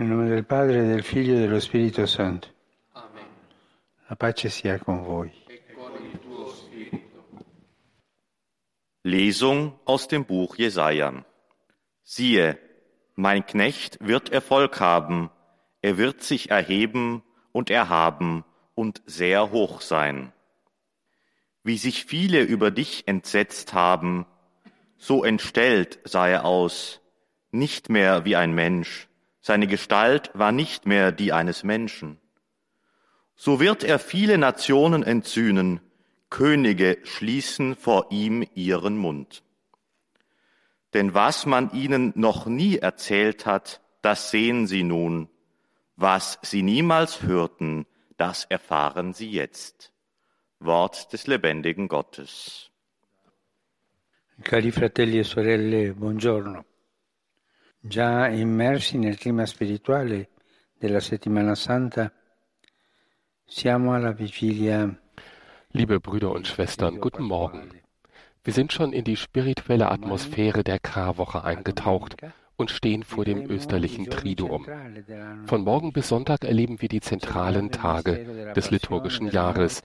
Nel nome del Padre, del Figlio e dello Spirito Santo. Amen. La pace sia con voi. Lesung aus dem Buch Jesaja. Siehe, mein Knecht wird Erfolg haben, er wird sich erheben und erhaben und sehr hoch sein. Wie sich viele über dich entsetzt haben, so entstellt sah er aus, nicht mehr wie ein Mensch, seine Gestalt war nicht mehr die eines Menschen. So wird er viele Nationen entzünden, Könige schließen vor ihm ihren Mund. Denn was man ihnen noch nie erzählt hat, das sehen sie nun, was sie niemals hörten, das erfahren sie jetzt. Wort des lebendigen Gottes. Cari fratelli e sorelle, buongiorno. Già immersi nel clima spirituale della settimana santa, siamo alla vigilia. Liebe Brüder und Schwestern, guten Morgen. Wir sind schon in die spirituelle Atmosphäre der Karwoche eingetaucht und stehen vor dem österlichen Triduum. Von morgen bis Sonntag erleben wir die zentralen Tage des liturgischen Jahres.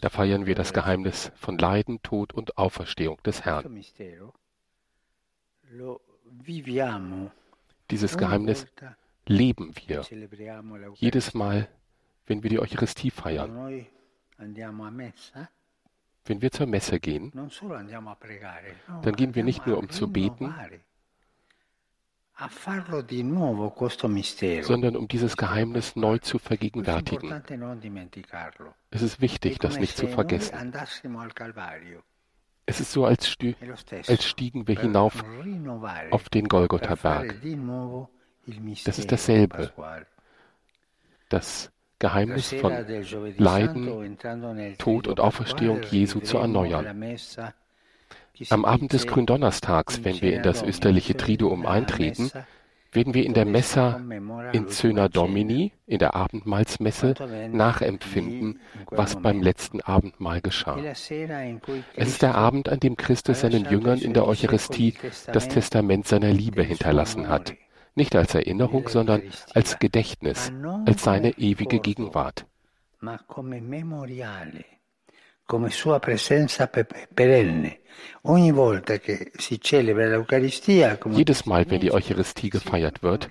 Da feiern wir das Geheimnis von Leiden, Tod und Auferstehung des Herrn. Dieses Geheimnis leben wir jedes Mal, wenn wir die Eucharistie feiern. Wenn wir zur Messe gehen, dann gehen wir nicht nur um zu beten, sondern um dieses Geheimnis neu zu vergegenwärtigen. Es ist wichtig, das nicht zu vergessen. Es ist so, als, stü als stiegen wir hinauf auf den Golgotha-Berg. Das ist dasselbe. Das Geheimnis von Leiden, Tod und Auferstehung Jesu zu erneuern. Am Abend des Gründonnerstags, wenn wir in das österliche Triduum eintreten, werden wir in der Messa in Zöna Domini, in der Abendmahlsmesse, nachempfinden, was beim letzten Abendmahl geschah. Es ist der Abend, an dem Christus seinen Jüngern in der Eucharistie das Testament seiner Liebe hinterlassen hat. Nicht als Erinnerung, sondern als Gedächtnis, als seine ewige Gegenwart come sua presenza perenne. Jedes Mal, wenn die Eucharistie gefeiert wird,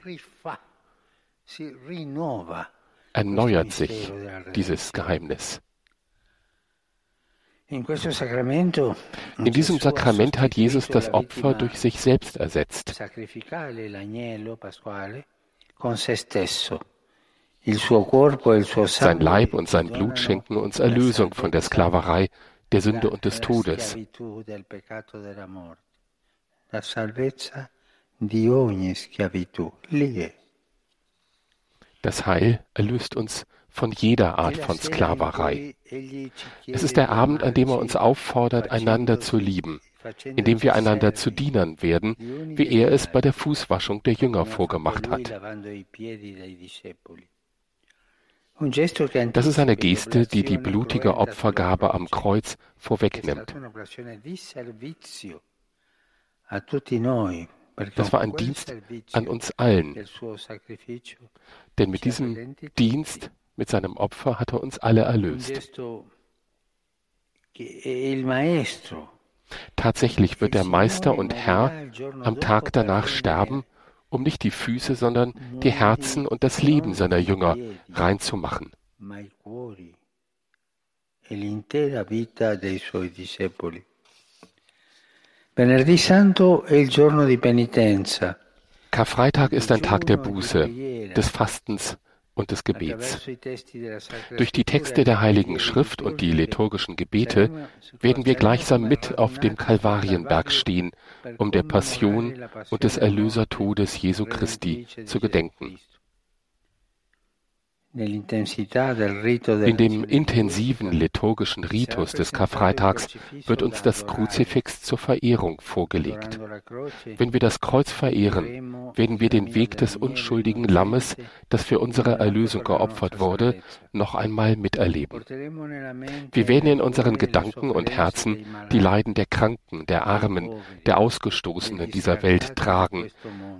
erneuert sich dieses Geheimnis. In diesem Sakrament hat Jesus das Opfer durch sich selbst ersetzt. Sein Leib und sein Blut schenken uns Erlösung von der Sklaverei, der Sünde und des Todes. Das Heil erlöst uns von jeder Art von Sklaverei. Es ist der Abend, an dem er uns auffordert, einander zu lieben, indem wir einander zu Dienern werden, wie er es bei der Fußwaschung der Jünger vorgemacht hat. Das ist eine Geste, die die blutige Opfergabe am Kreuz vorwegnimmt. Das war ein Dienst an uns allen. Denn mit diesem Dienst, mit seinem Opfer, hat er uns alle erlöst. Tatsächlich wird der Meister und Herr am Tag danach sterben um nicht die Füße, sondern die Herzen und das Leben seiner Jünger reinzumachen. Karfreitag ist ein Tag der Buße, des Fastens und des Gebets. Durch die Texte der Heiligen Schrift und die liturgischen Gebete werden wir gleichsam mit auf dem Kalvarienberg stehen, um der Passion und des Erlösertodes Jesu Christi zu gedenken. In dem intensiven liturgischen Ritus des Karfreitags wird uns das Kruzifix zur Verehrung vorgelegt. Wenn wir das Kreuz verehren, werden wir den Weg des unschuldigen Lammes, das für unsere Erlösung geopfert wurde, noch einmal miterleben. Wir werden in unseren Gedanken und Herzen die Leiden der Kranken, der Armen, der Ausgestoßenen dieser Welt tragen.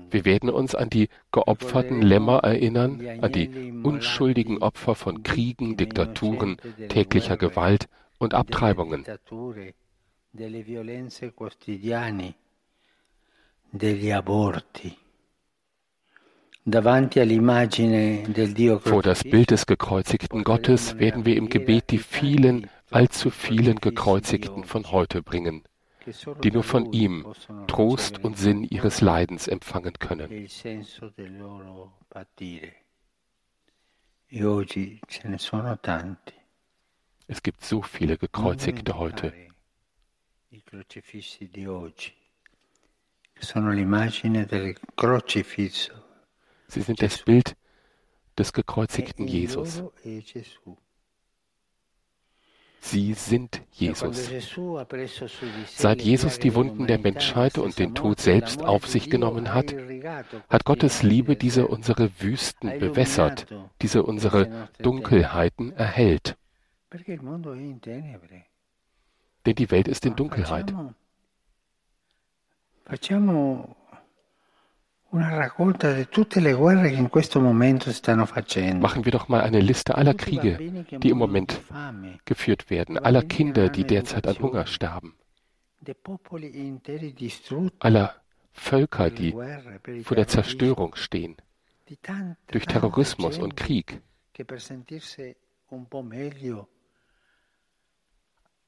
Wir werden uns an die geopferten Lämmer erinnern, an die unschuldigen Opfer von Kriegen, Diktaturen, täglicher Gewalt und Abtreibungen. Vor das Bild des gekreuzigten Gottes werden wir im Gebet die vielen, allzu vielen Gekreuzigten von heute bringen, die nur von ihm Trost und Sinn ihres Leidens empfangen können. E es gibt so viele Gekreuzigte heute. Sie sind das Bild des gekreuzigten Jesus. Sie sind Jesus. Seit Jesus die Wunden der Menschheit und den Tod selbst auf sich genommen hat, hat Gottes Liebe diese unsere Wüsten bewässert, diese unsere Dunkelheiten erhellt. Denn die Welt ist in Dunkelheit. Machen wir doch mal eine Liste aller Kriege, die im Moment geführt werden, aller Kinder, die derzeit an Hunger sterben, aller Völker, die vor der Zerstörung stehen, durch Terrorismus und Krieg.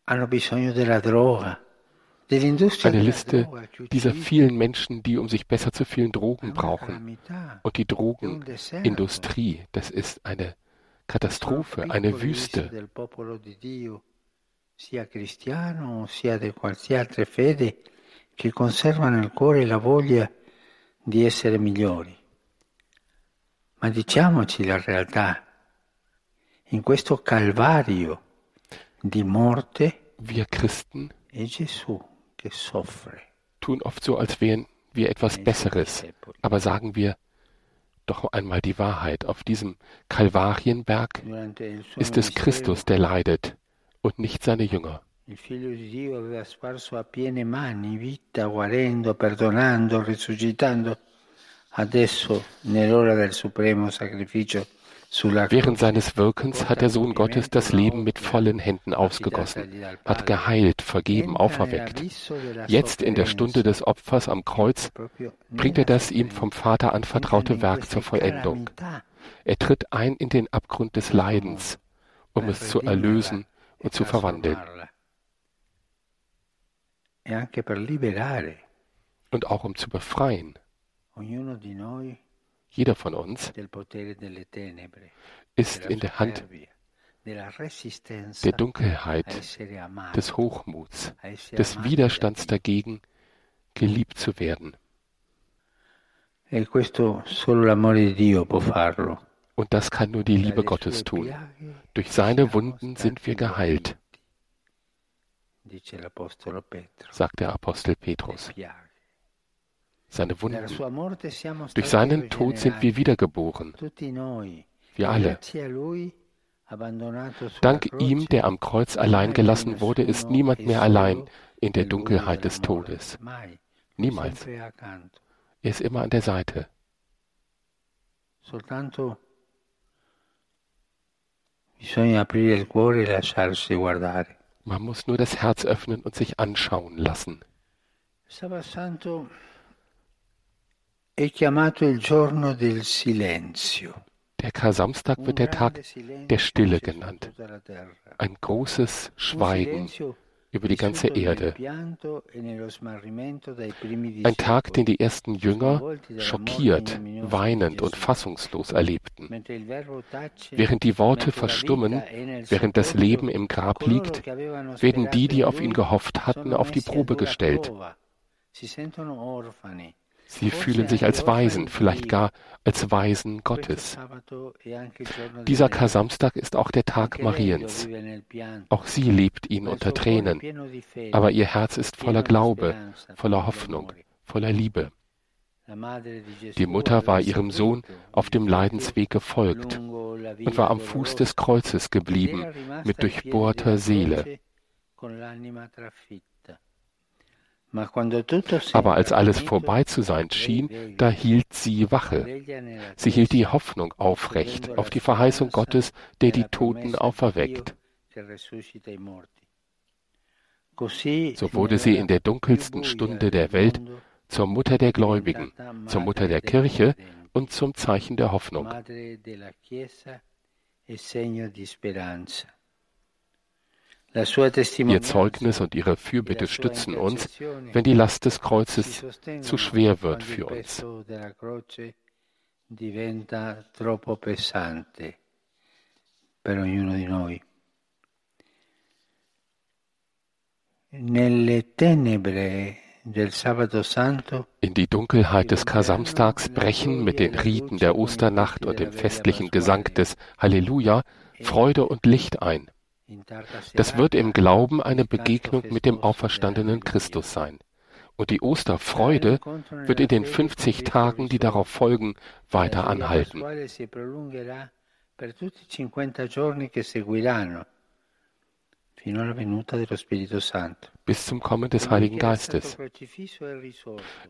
hanno bisogno della droga, eine Liste dieser vielen Menschen, die um sich besser zu vielen Drogen brauchen. Und die Drogenindustrie, das ist eine Katastrophe, eine Wüste. sia cristiano sia di qualsiasi altra fede che conserva nel cuore la voglia di essere migliori. Ma diciamoci la realtà, in questo calvario di morte wir Christen è Gesù tun oft so, als wären wir etwas Besseres, aber sagen wir doch einmal die Wahrheit. Auf diesem Kalvarienberg ist es Christus, der leidet und nicht seine Jünger. Adesso, nell'ora del supremo sacrificio, Während seines Wirkens hat der Sohn Gottes das Leben mit vollen Händen ausgegossen, hat geheilt, vergeben, auferweckt. Jetzt in der Stunde des Opfers am Kreuz bringt er das ihm vom Vater anvertraute Werk zur Vollendung. Er tritt ein in den Abgrund des Leidens, um es zu erlösen und zu verwandeln. Und auch um zu befreien. Jeder von uns ist in der Hand der Dunkelheit, des Hochmuts, des Widerstands dagegen, geliebt zu werden. E Und das kann nur die Liebe Gottes tun. Durch seine Wunden sind wir geheilt, sagt der Apostel Petrus seine Wunden. Durch seinen Tod sind wir wiedergeboren. Wir alle. Dank ihm, der am Kreuz allein gelassen wurde, ist niemand mehr allein in der Dunkelheit des Todes. Niemals. Er ist immer an der Seite. E Man muss nur das Herz öffnen und sich anschauen lassen. È chiamato il giorno del silenzio. Der Kar-Samstag wird der Tag der Stille genannt. Ein großes Schweigen über die ganze Erde. E Ein Tag, den die ersten Jünger schockiert, weinend und fassungslos erlebten. Während die Worte verstummen, während das Leben im Grab liegt, werden die, die auf ihn gehofft hatten, auf die Probe gestellt. Sie fühlen sich als Weisen, vielleicht gar als Weisen Gottes. Dieser Kar-Samstag ist auch der Tag Mariens. Auch sie lebt ihn unter Tränen, aber ihr Herz ist voller Glaube, voller Hoffnung, voller Liebe. Die Mutter war ihrem Sohn auf dem Leidensweg gefolgt und war am Fuß des Kreuzes geblieben mit durchbohrter Seele. Aber als alles vorbei zu sein schien, da hielt sie Wache. Sie hielt die Hoffnung aufrecht auf die Verheißung Gottes, der die Toten auferweckt. So wurde sie in der dunkelsten Stunde der Welt zur Mutter der Gläubigen, zur Mutter der Kirche und zum Zeichen der Hoffnung. Ihr Zeugnis und ihre Fürbitte stützen uns, wenn die Last des Kreuzes zu schwer wird für uns. in die Dunkelheit des Kar-Samstags brechen mit den Riten der Osternacht und dem festlichen Gesang des Halleluja Freude und Licht ein. Das wird im Glauben eine Begegnung mit dem auferstandenen Christus sein. Und die Osterfreude wird in den 50 Tagen, die darauf folgen, weiter anhalten. bis zum Kommen des Heiligen Geistes.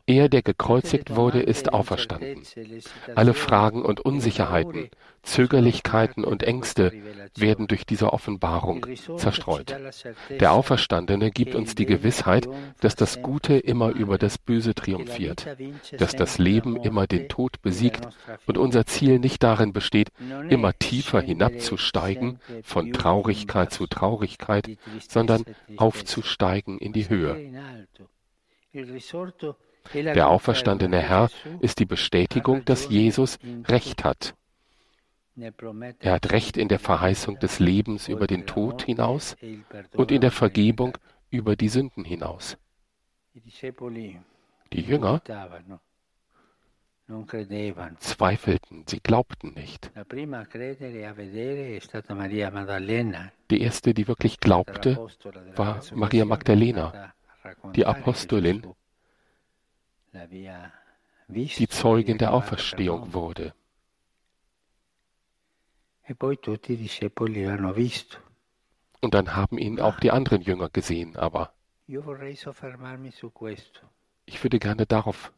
Er, der gekreuzigt wurde, ist auferstanden. Alle Fragen und Unsicherheiten, Zögerlichkeiten und Ängste werden durch diese Offenbarung zerstreut. Der Auferstandene gibt uns die Gewissheit, dass das Gute immer über das Böse triumphiert, dass das Leben immer den Tod besiegt und unser Ziel nicht darin besteht, immer tiefer hinabzusteigen, von Traurigkeit zu Traurigkeit, sondern aufzusteigen in die Höhe. Der auferstandene Herr ist die Bestätigung, dass Jesus Recht hat. Er hat Recht in der Verheißung des Lebens über den Tod hinaus und in der Vergebung über die Sünden hinaus. Die Jünger zweifelten, sie glaubten nicht. Die erste, die wirklich glaubte, war Maria Magdalena, die Apostolin, die Zeugin der Auferstehung wurde. Und dann haben ihn auch die anderen Jünger gesehen, aber ich würde gerne darauf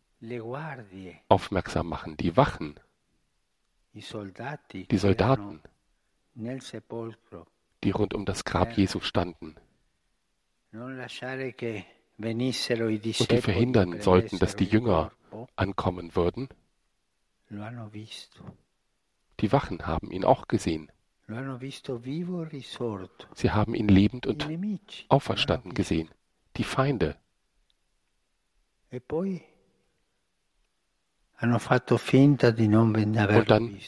aufmerksam machen. Die Wachen, die Soldaten, die rund um das Grab Jesu standen. und die verhindern sollten, dass die Jünger ankommen würden, die Wachen haben ihn auch gesehen. Sie haben ihn lebend und auferstanden gesehen. Die Feinde. Und dann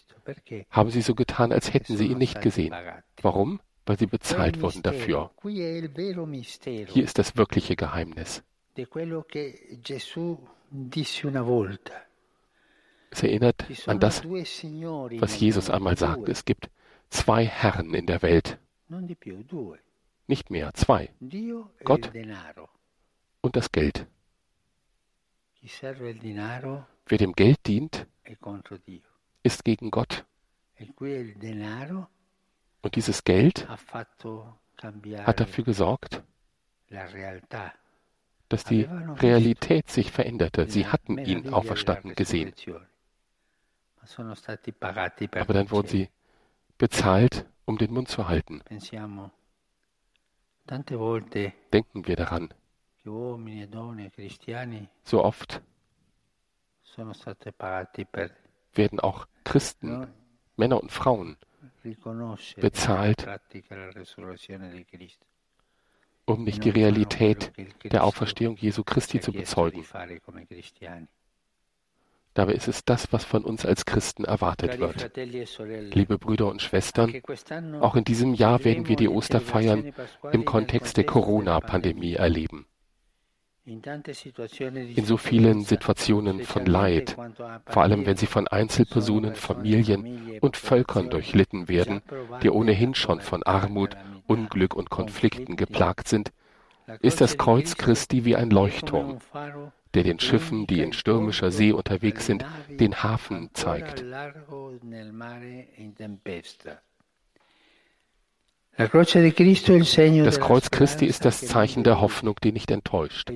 haben sie so getan, als hätten sie ihn nicht gesehen. Warum? Weil sie bezahlt wurden dafür. Hier ist das wirkliche Geheimnis. Es erinnert an das, was Jesus einmal sagte. Es gibt zwei Herren in der Welt. Nicht mehr, zwei. Gott und das Geld. Wer dem Geld dient, ist gegen Gott. E Und dieses Geld hat dafür gesorgt, dass die Realität sich veränderte. Sie hatten ihn auferstanden gesehen. Aber dann wurden sie bezahlt, um den Mund zu halten. Denken wir daran. E so oft werden auch Christen, Männer und Frauen, bezahlt, um nicht die Realität der Auferstehung Jesu Christi zu bezeugen. Dabei ist es das, was von uns als Christen erwartet wird. E Liebe Brüder und Schwestern, auch in diesem Jahr werden wir die Osterfeiern im Kontext der Corona-Pandemie erleben. In so vielen Situationen von Leid, vor allem wenn sie von Einzelpersonen, Familien und Völkern durchlitten werden, die ohnehin schon von Armut, Unglück und Konflikten geplagt sind, ist das Kreuz Christi wie ein Leuchtturm, der den Schiffen, die in stürmischer See unterwegs sind, den Hafen zeigt. Das Kreuz Christi ist das Zeichen der Hoffnung, die nicht enttäuscht.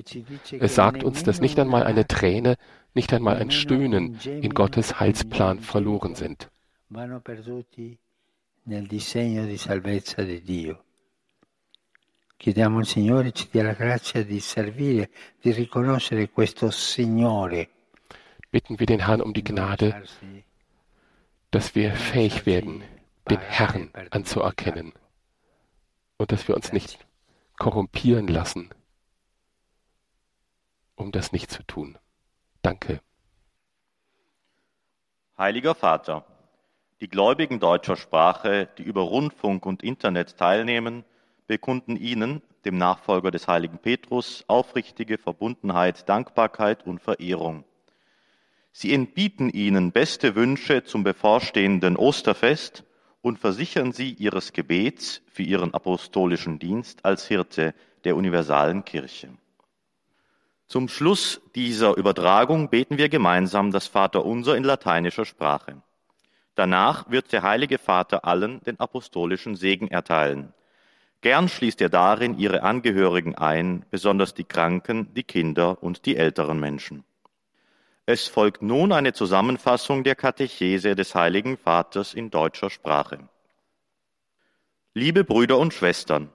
Es sagt uns, dass nicht einmal eine Träne, nicht einmal ein Stöhnen in Gottes Heilsplan verloren sind. Chiediamo al Signore ci dia la grazia di servire, di riconoscere questo Signore. Bitten wir den Herrn um die Gnade, dass wir fähig werden, den Herrn anzuerkennen und dass wir uns nicht korrumpieren lassen, um das nicht zu tun. Danke. Heiliger Vater, die Gläubigen deutscher Sprache, die über Rundfunk und Internet teilnehmen, bekunden Ihnen, dem Nachfolger des heiligen Petrus, aufrichtige Verbundenheit, Dankbarkeit und Verehrung. Sie entbieten Ihnen beste Wünsche zum bevorstehenden Osterfest und versichern Sie Ihres Gebets für Ihren apostolischen Dienst als Hirte der universalen Kirche. Zum Schluss dieser Übertragung beten wir gemeinsam das Vaterunser in lateinischer Sprache. Danach wird der Heilige Vater allen den apostolischen Segen erteilen. Gern schließt er darin ihre Angehörigen ein, besonders die Kranken, die Kinder und die älteren Menschen. Es folgt nun eine Zusammenfassung der Katechese des Heiligen Vaters in deutscher Sprache. Liebe Brüder und Schwestern,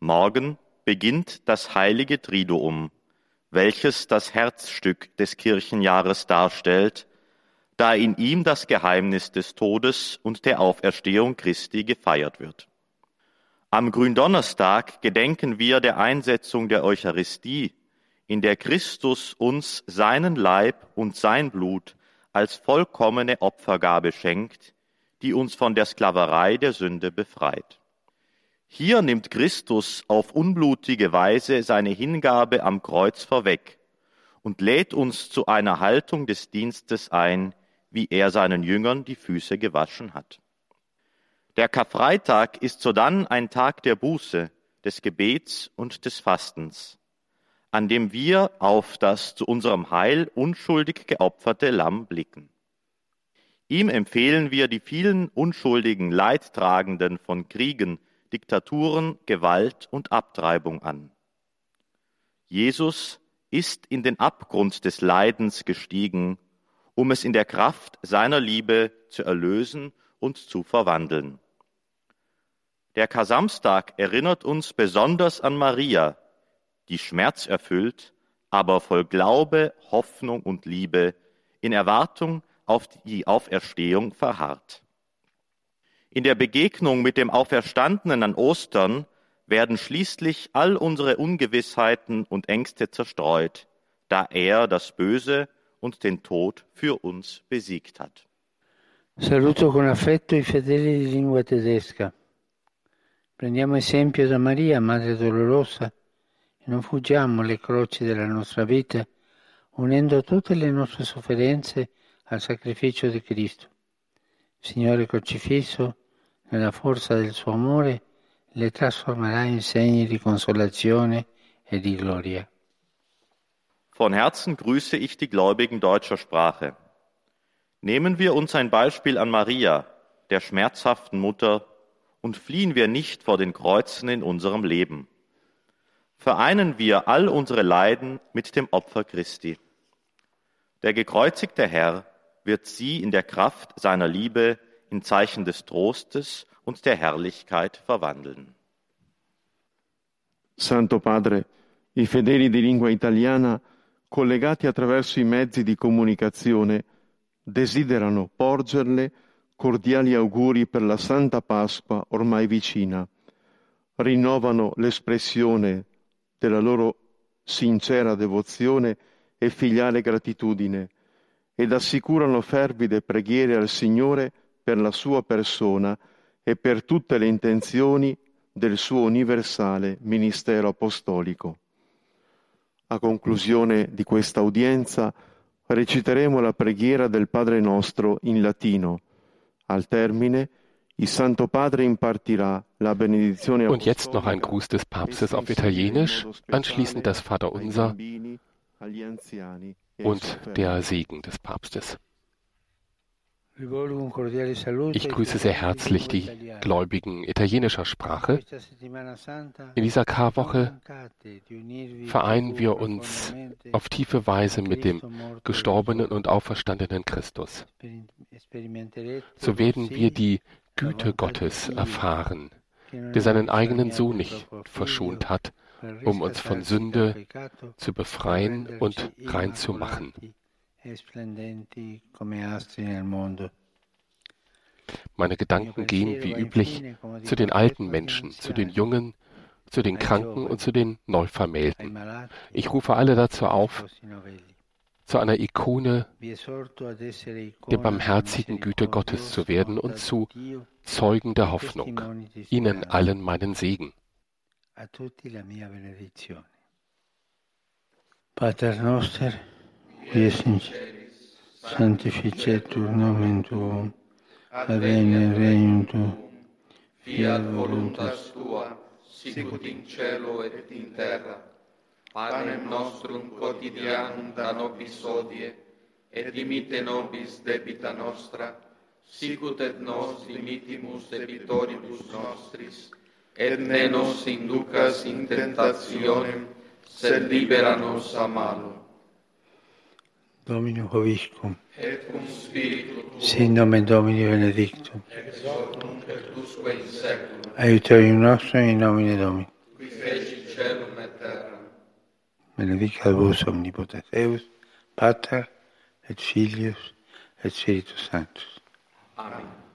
morgen beginnt das heilige Triduum, welches das Herzstück des Kirchenjahres darstellt, da in ihm das Geheimnis des Todes und der Auferstehung Christi gefeiert wird. Am Gründonnerstag gedenken wir der Einsetzung der Eucharistie, in der Christus uns seinen Leib und sein Blut als vollkommene Opfergabe schenkt, die uns von der Sklaverei der Sünde befreit. Hier nimmt Christus auf unblutige Weise seine Hingabe am Kreuz vorweg und lädt uns zu einer Haltung des Dienstes ein, wie er seinen Jüngern die Füße gewaschen hat. Der Karfreitag ist sodann ein Tag der Buße, des Gebets und des Fastens, an dem wir auf das zu unserem Heil unschuldig geopferte Lamm blicken. Ihm empfehlen wir die vielen unschuldigen Leidtragenden von Kriegen, Diktaturen, Gewalt und Abtreibung an. Jesus ist in den Abgrund des Leidens gestiegen, um es in der Kraft seiner Liebe zu erlösen und zu verwandeln. Der Kasamstag erinnert uns besonders an Maria, die schmerzerfüllt, aber voll Glaube, Hoffnung und Liebe in Erwartung auf die Auferstehung verharrt. In der Begegnung mit dem Auferstandenen an Ostern werden schließlich all unsere Ungewissheiten und Ängste zerstreut, da er das Böse und den Tod für uns besiegt hat. Saluto con affetto i fedeli di lingua tedesca. Prendiamo esempio da Maria, Madre dolorosa, e non fuggiamo le croci della nostra vita, unendo tutte le nostre sofferenze al sacrificio di Cristo. Signore crocifisso, nella forza del suo amore, le trasformerà in segni di consolazione e di gloria. Von Herzen grüße ich die Gläubigen deutscher Sprache. Nehmen wir uns ein Beispiel an Maria, der schmerzhaften Mutter und fliehen wir nicht vor den Kreuzen in unserem Leben. Vereinen wir all unsere Leiden mit dem Opfer Christi. Der gekreuzigte Herr wird sie in der Kraft seiner Liebe in Zeichen des Trostes und der Herrlichkeit verwandeln. Santo Padre, i fedeli di lingua italiana, collegati attraverso i mezzi di comunicazione, desiderano porgerle cordiali auguri per la Santa Pasqua ormai vicina. Rinnovano l'espressione della loro sincera devozione e filiale gratitudine ed assicurano fervide preghiere al Signore per la sua persona e per tutte le intenzioni del suo universale ministero apostolico. A conclusione di questa udienza reciteremo la preghiera del Padre nostro in latino. Al termine il Santo Padre impartirà la benedizione Und jetzt noch ein Gruß des Papstes auf Italienisch, anschließend das Vaterunser und der Segen des Papstes. Ich grüße sehr herzlich die Gläubigen italienischer Sprache. In dieser Karwoche vereinen wir uns auf tiefe Weise mit dem gestorbenen und auferstandenen Christus. So werden wir die Güte Gottes erfahren, der seinen eigenen Sohn nicht verschont hat, um uns von Sünde zu befreien und rein zu machen. Meine Gedanken gehen wie üblich zu den alten Menschen, zu den Jungen, zu den Kranken und zu den Neuvermählten. Ich rufe alle dazu auf, zu einer Ikone der barmherzigen Güte Gottes zu werden und zu Zeugen der Hoffnung. Ihnen allen meinen Segen. Pater noster, in celis, sanctificetur nomen tuum, advene regnum tuum, fiat voluntas tua, sicut in cielo et in terra. Panem nostrum quotidianum da nobis hodie, et dimitte nobis debita nostra, sicut et nos dimitimus debitoribus nostris, et ne nos inducas in tentationem, sed libera nos a malo. Domino Hoviscum, Et cum spiritu tuo, sin nomen Domini benedictum, exortum pertusque in seculum, aiuterium nostrum in nomine Domini. qui feci celum et terra. Benedicat vos omnipotens Deus, Pater et Filius et Spiritus Sanctus. Amen.